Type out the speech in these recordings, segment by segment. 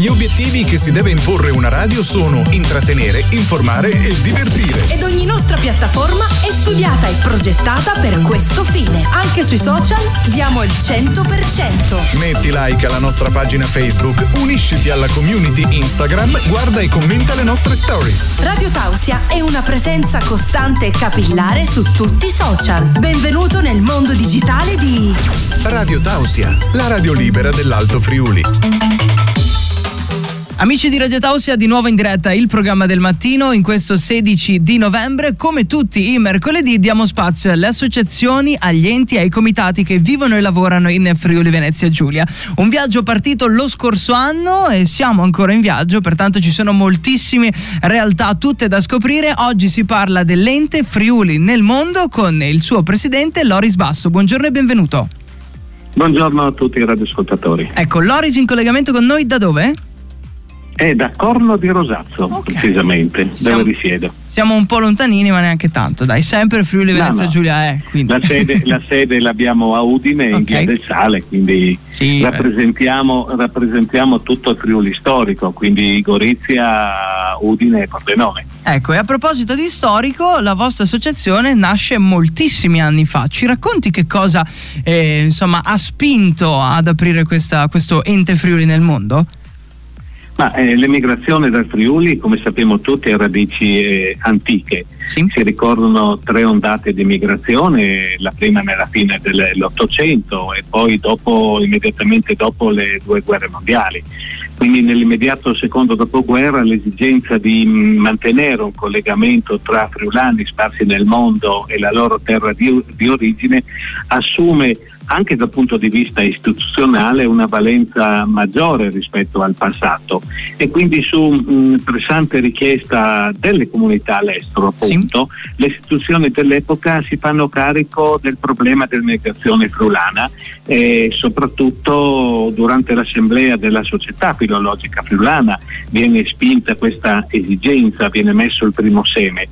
Gli obiettivi che si deve imporre una radio sono intrattenere, informare e divertire. Ed ogni nostra piattaforma è studiata e progettata per questo fine. Anche sui social diamo il 100%. Metti like alla nostra pagina Facebook, unisciti alla community Instagram, guarda e commenta le nostre stories. Radio Tausia è una presenza costante e capillare su tutti i social. Benvenuto nel mondo digitale di Radio Tausia, la radio libera dell'Alto Friuli. Amici di Radio Tausia, di nuovo in diretta il programma del mattino in questo 16 di novembre. Come tutti i mercoledì diamo spazio alle associazioni, agli enti e ai comitati che vivono e lavorano in Friuli Venezia Giulia. Un viaggio partito lo scorso anno e siamo ancora in viaggio, pertanto ci sono moltissime realtà tutte da scoprire. Oggi si parla dell'ente Friuli nel mondo con il suo presidente Loris Basso. Buongiorno e benvenuto. Buongiorno a tutti i radioascoltatori. Ecco, Loris in collegamento con noi da dove? È da Corno di Rosazzo, Ok. precisamente, Siamo- dove risiedo. Siamo un po' lontanini, ma neanche tanto, dai, sempre Friuli No, Venezia no. Giulia è. Quindi. La sede, la sede l'abbiamo a Udine, in Ok. via del Sale, quindi Sì, rappresentiamo, rappresentiamo tutto il Friuli storico, quindi Gorizia, Udine e Pordenone. Ecco, e a proposito di storico, la vostra associazione nasce moltissimi anni fa. Ci racconti che cosa eh, insomma, ha spinto ad aprire questa- questo ente Friuli nel mondo? Ma eh, l'emigrazione dal Friuli, come sappiamo tutti, ha radici eh, antiche. Sì. Si ricordano tre ondate di migrazione, la prima nella fine dell'Ottocento e poi dopo, immediatamente dopo le due guerre mondiali. Quindi nell'immediato secondo dopoguerra l'esigenza di mantenere un collegamento tra friulani sparsi nel mondo e la loro terra di, di origine assume anche dal punto di vista istituzionale una valenza maggiore rispetto al passato e quindi su mh, pressante richiesta delle comunità all'estero Sì. appunto le istituzioni dell'epoca si fanno carico del problema dell'emigrazione friulana e soprattutto durante l'assemblea della società filologica friulana viene spinta questa esigenza, viene messo il primo seme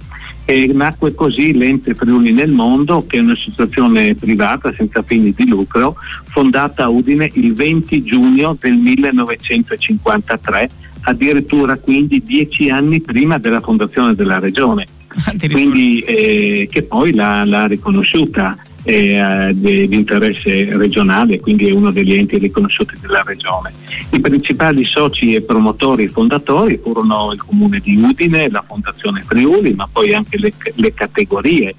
e nacque così l'ente Friuli nel mondo che è un'associazione privata senza fini di lucro fondata a Udine il 20 giugno del 1953 addirittura quindi dieci anni prima della fondazione della regione. Quindi eh, che poi l'ha, l'ha riconosciuta eh, di, di interesse regionale, quindi è uno degli enti riconosciuti della regione. I principali soci e promotori fondatori furono il comune di Udine, la Fondazione Friuli, ma poi anche le, le categorie,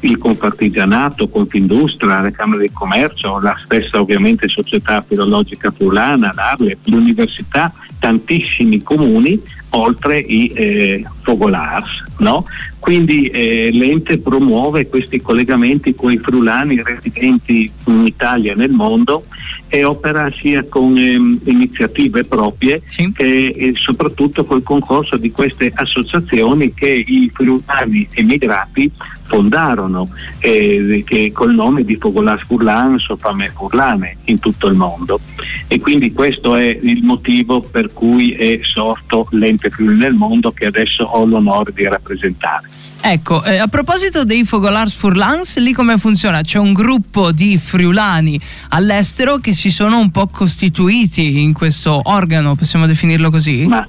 il Confartigianato, Confindustria, la Camera di Commercio, la stessa ovviamente Società Filologica Friulana, l'Arle, l'Università, tantissimi comuni oltre i eh, focolars. No? Quindi eh, l'ente promuove questi collegamenti con i friulani residenti in Italia e nel mondo e opera sia con ehm, iniziative proprie Sì. che eh, soprattutto col concorso di queste associazioni che i friulani emigrati fondarono eh, che col nome di Fogolas Furlans o Fame Furlane in tutto il mondo e quindi questo è il motivo per cui è sorto l'ente Friuli nel mondo che adesso ho l'onore di rappresentare. Ecco, eh, a proposito dei Fogolars Furlans, lì come funziona? C'è un gruppo di friulani all'estero che si sono un po' costituiti in questo organo, possiamo definirlo così? Ma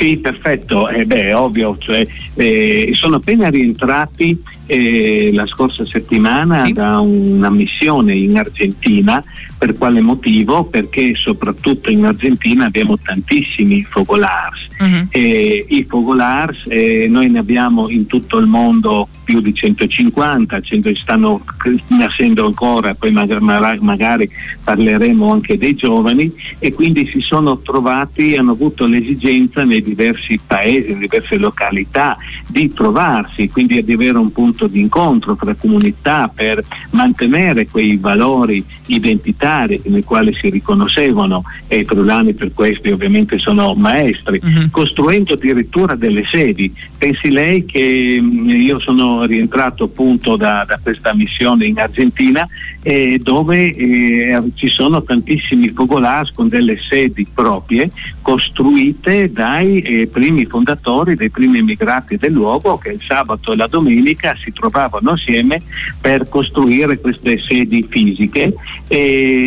sì, perfetto, eh, beh, è ovvio, cioè, eh, sono appena rientrati eh, la scorsa settimana Sì. da una missione in Argentina. Per quale motivo? Perché soprattutto in Argentina abbiamo tantissimi focolars. Mhm. E I focolars eh, noi ne abbiamo in tutto il mondo più di 150, 100 stanno nascendo ancora, poi maga- ma- magari parleremo anche dei giovani e quindi si sono trovati, hanno avuto l'esigenza nei diversi paesi, in diverse località di trovarsi, quindi di avere un punto di incontro tra comunità per mantenere quei valori identitari nei quali si riconoscevano e i friulani per questi ovviamente sono maestri Mhm. costruendo addirittura delle sedi. Pensi lei che mh, io sono rientrato appunto da, da questa missione in Argentina eh, dove eh, ci sono tantissimi focolars con delle sedi proprie costruite dai eh, primi fondatori, dai primi immigrati del luogo che il sabato e la domenica si trovavano assieme per costruire queste sedi fisiche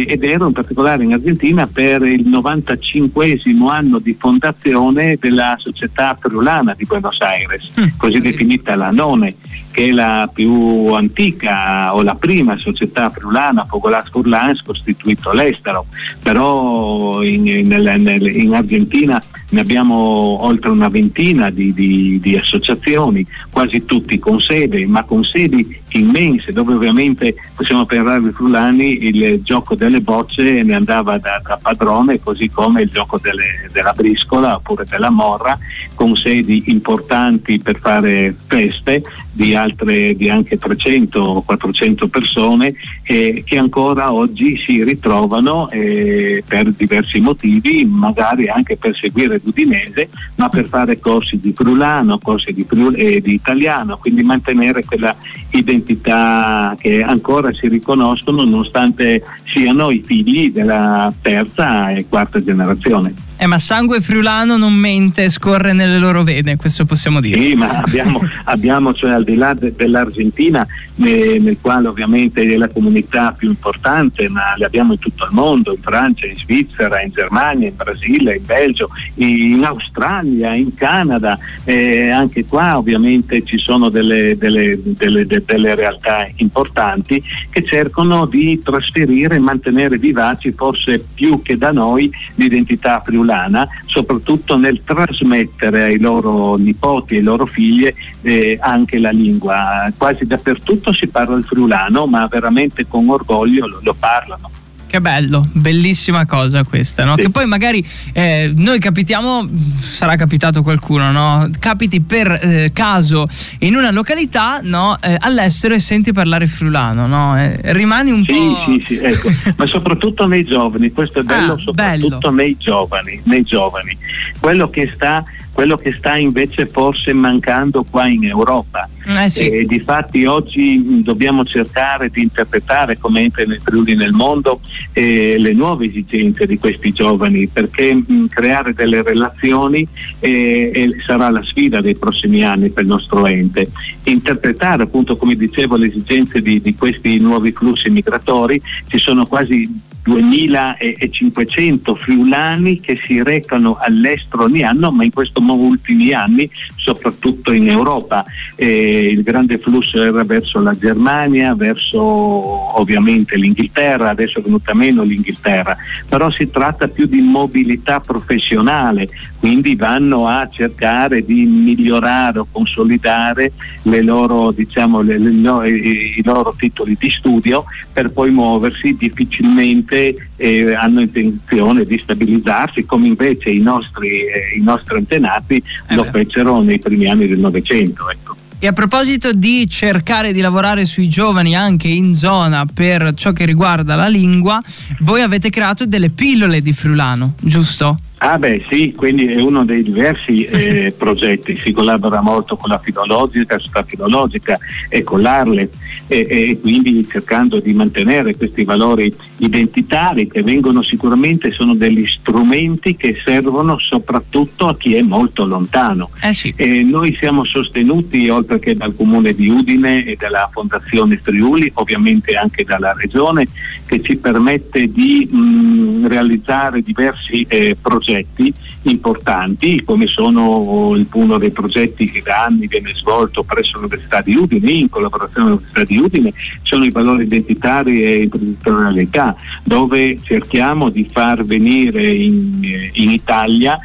ed ero in particolare in Argentina per il 95 anno di fondazione della società friulana di Buenos Aires, mm. così definita la None che è la più antica o la prima società friulana, Fogolas Furlans, costituito all'estero, però in, in, in, in Argentina ne abbiamo oltre una ventina di, di, di, associazioni, quasi tutti con sede, ma con sedi immense, dove ovviamente possiamo parlare di Frulani, il gioco delle bocce ne andava da, da padrone, così come il gioco delle, della briscola oppure della morra, con sedi importanti per fare feste di, altre, di anche 300 o 400 persone eh, che ancora oggi si ritrovano eh, per diversi motivi, magari anche per seguire l'Udinese, ma per fare corsi di frulano, corsi di, friul- eh, di italiano, quindi mantenere quella identità che ancora si riconoscono nonostante siano i figli della terza e quarta generazione. Eh, ma sangue friulano non mente, scorre nelle loro vene, questo possiamo dire. Sì, ma abbiamo, abbiamo cioè, al di là de, dell'Argentina, ne, nel quale ovviamente è la comunità più importante, ma le abbiamo in tutto il mondo, in Francia, in Svizzera, in Germania, in Brasile, in Belgio, in Australia, in Canada, eh, anche qua ovviamente ci sono delle, delle, delle, delle realtà importanti che cercano di trasferire e mantenere vivaci, forse più che da noi, l'identità friulana friulana, soprattutto nel trasmettere ai loro nipoti e ai loro figlie eh, anche la lingua. Quasi dappertutto si parla il friulano, ma veramente con orgoglio lo, lo parlano. Che bello, bellissima cosa questa, no? Sì. Che poi magari eh, noi capitiamo, sarà capitato qualcuno, no? Capiti per eh, caso in una località, no? Eh, all'estero e senti parlare friulano, no? Eh, rimani un sì, po'... Sì, sì, ecco, ma soprattutto nei giovani, questo è bello ah, soprattutto bello. nei giovani, nei giovani. Quello che sta quello che sta invece forse mancando qua in Europa. Eh sì. eh, difatti oggi dobbiamo cercare di interpretare come entra nei Friuli nel mondo eh, le nuove esigenze di questi giovani perché mh, creare delle relazioni eh, sarà la sfida dei prossimi anni per il nostro ente. Interpretare appunto come dicevo le esigenze di, di questi nuovi flussi migratori, ci sono quasi 2500 friulani che si recano all'estero ogni anno, ma in questi ultimi anni soprattutto in Europa. Eh, il grande flusso era verso la Germania, verso ovviamente l'Inghilterra, adesso è venuta meno l'Inghilterra, però si tratta più di mobilità professionale, quindi vanno a cercare di migliorare o consolidare loro, diciamo, le, le, i loro titoli di studio per poi muoversi difficilmente volte eh, hanno intenzione di stabilizzarsi come invece i nostri, eh, i nostri antenati eh lo fecero nei primi anni del Novecento. Ecco. E a proposito di cercare di lavorare sui giovani anche in zona per ciò che riguarda la lingua, voi avete creato delle pillole di Friulano, giusto? Ah beh sì, quindi è uno dei diversi eh, progetti, si collabora molto con la filologica, società filologica e con l'Arle e, e, quindi cercando di mantenere questi valori identitari che vengono sicuramente, sono degli strumenti che servono soprattutto a chi è molto lontano. Eh sì. noi siamo sostenuti oltre che dal comune di Udine e dalla Fondazione Friuli, ovviamente anche dalla Regione, che ci permette di mh, realizzare diversi eh, progetti progetti importanti come sono uno dei progetti che da anni viene svolto presso l'Università di Udine in collaborazione con l'Università di Udine sono i valori identitari e imprenditorialità dove cerchiamo di far venire in, in Italia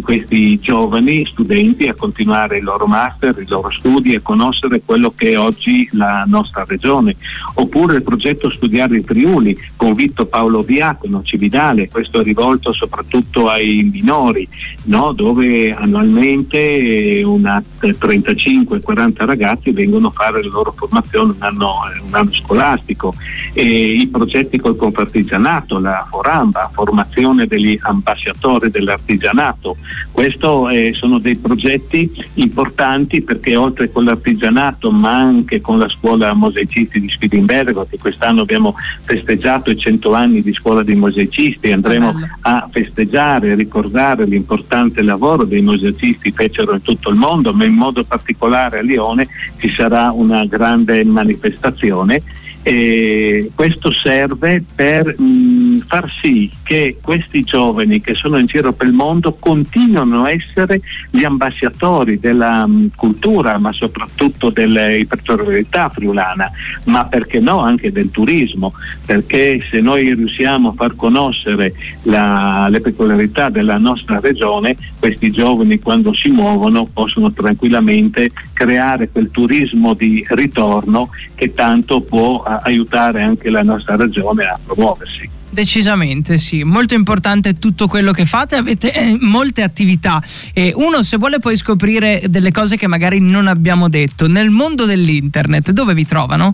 questi giovani studenti a continuare il loro master, i loro studi e conoscere quello che è oggi la nostra regione. Oppure il progetto Studiare in Friuli con Vitto Paolo Diacono, Cividale, questo è rivolto soprattutto ai minori, no? dove annualmente 35-40 ragazzi vengono a fare la loro formazione un anno, un anno scolastico. E I progetti col Confartigianato, la Foramba, formazione degli ambasciatori dell'artigianato artigianato. Questi eh, sono dei progetti importanti perché oltre con l'artigianato ma anche con la scuola mosaicisti di Spilimbergo che quest'anno abbiamo festeggiato i 100 anni di scuola dei mosaicisti, andremo a festeggiare e ricordare l'importante lavoro dei mosaicisti fecero in tutto il mondo, ma in modo particolare a Lione ci sarà una grande manifestazione e questo serve per mh, far sì che questi giovani che sono in giro per il mondo continuino a essere gli ambasciatori della mh, cultura, ma soprattutto dell'ipertorialità friulana, ma perché no anche del turismo, perché se noi riusciamo a far conoscere la, le peculiarità della nostra regione, questi giovani quando si muovono possono tranquillamente creare quel turismo di ritorno che tanto può aiutare anche la nostra regione a promuoversi. Decisamente sì, molto importante tutto quello che fate, avete eh, molte attività e uno se vuole poi scoprire delle cose che magari non abbiamo detto, nel mondo dell'internet dove vi trovano?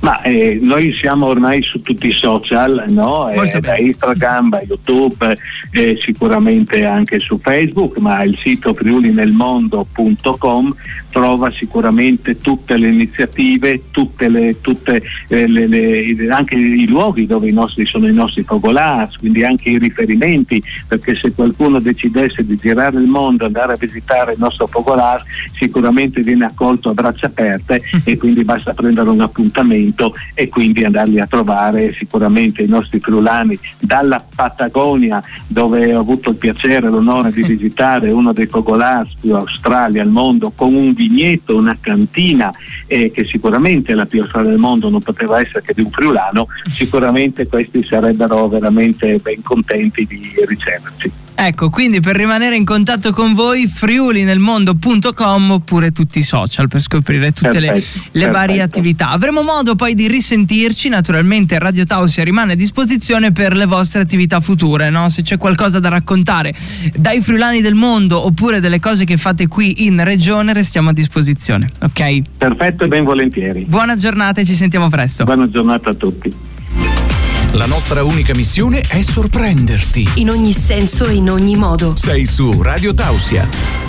Ma eh, noi siamo ormai su tutti i social, no? eh, da Instagram, da YouTube, eh, sicuramente anche su Facebook, ma il sito friulinelmondo.com trova sicuramente tutte le iniziative, tutte le, tutte eh, le, le, anche i luoghi dove i nostri, sono i nostri focolars, quindi anche i riferimenti, perché se qualcuno decidesse di girare il mondo, andare a visitare il nostro focolar, sicuramente viene accolto a braccia aperte e quindi basta prendere un appuntamento e quindi andarli a trovare sicuramente i nostri friulani dalla Patagonia dove ho avuto il piacere e l'onore di visitare uno dei focolars più australi al mondo con un vigneto, una cantina eh, che sicuramente è la più australe del mondo non poteva essere che di un friulano, sicuramente questi sarebbero veramente ben contenti di riceverci. Ecco, quindi per rimanere in contatto con voi, friulinelmondo.com oppure tutti i social per scoprire tutte perfetto, le, le varie attività. Avremo modo poi di risentirci, naturalmente Radio Tausia rimane a disposizione per le vostre attività future, no? se c'è qualcosa da raccontare dai friulani del mondo oppure delle cose che fate qui in regione, restiamo a disposizione, ok? Perfetto e ben volentieri. Buona giornata e ci sentiamo presto. Buona giornata a tutti. La nostra unica missione è sorprenderti. In ogni senso e in ogni modo. Sei su Radio Tausia.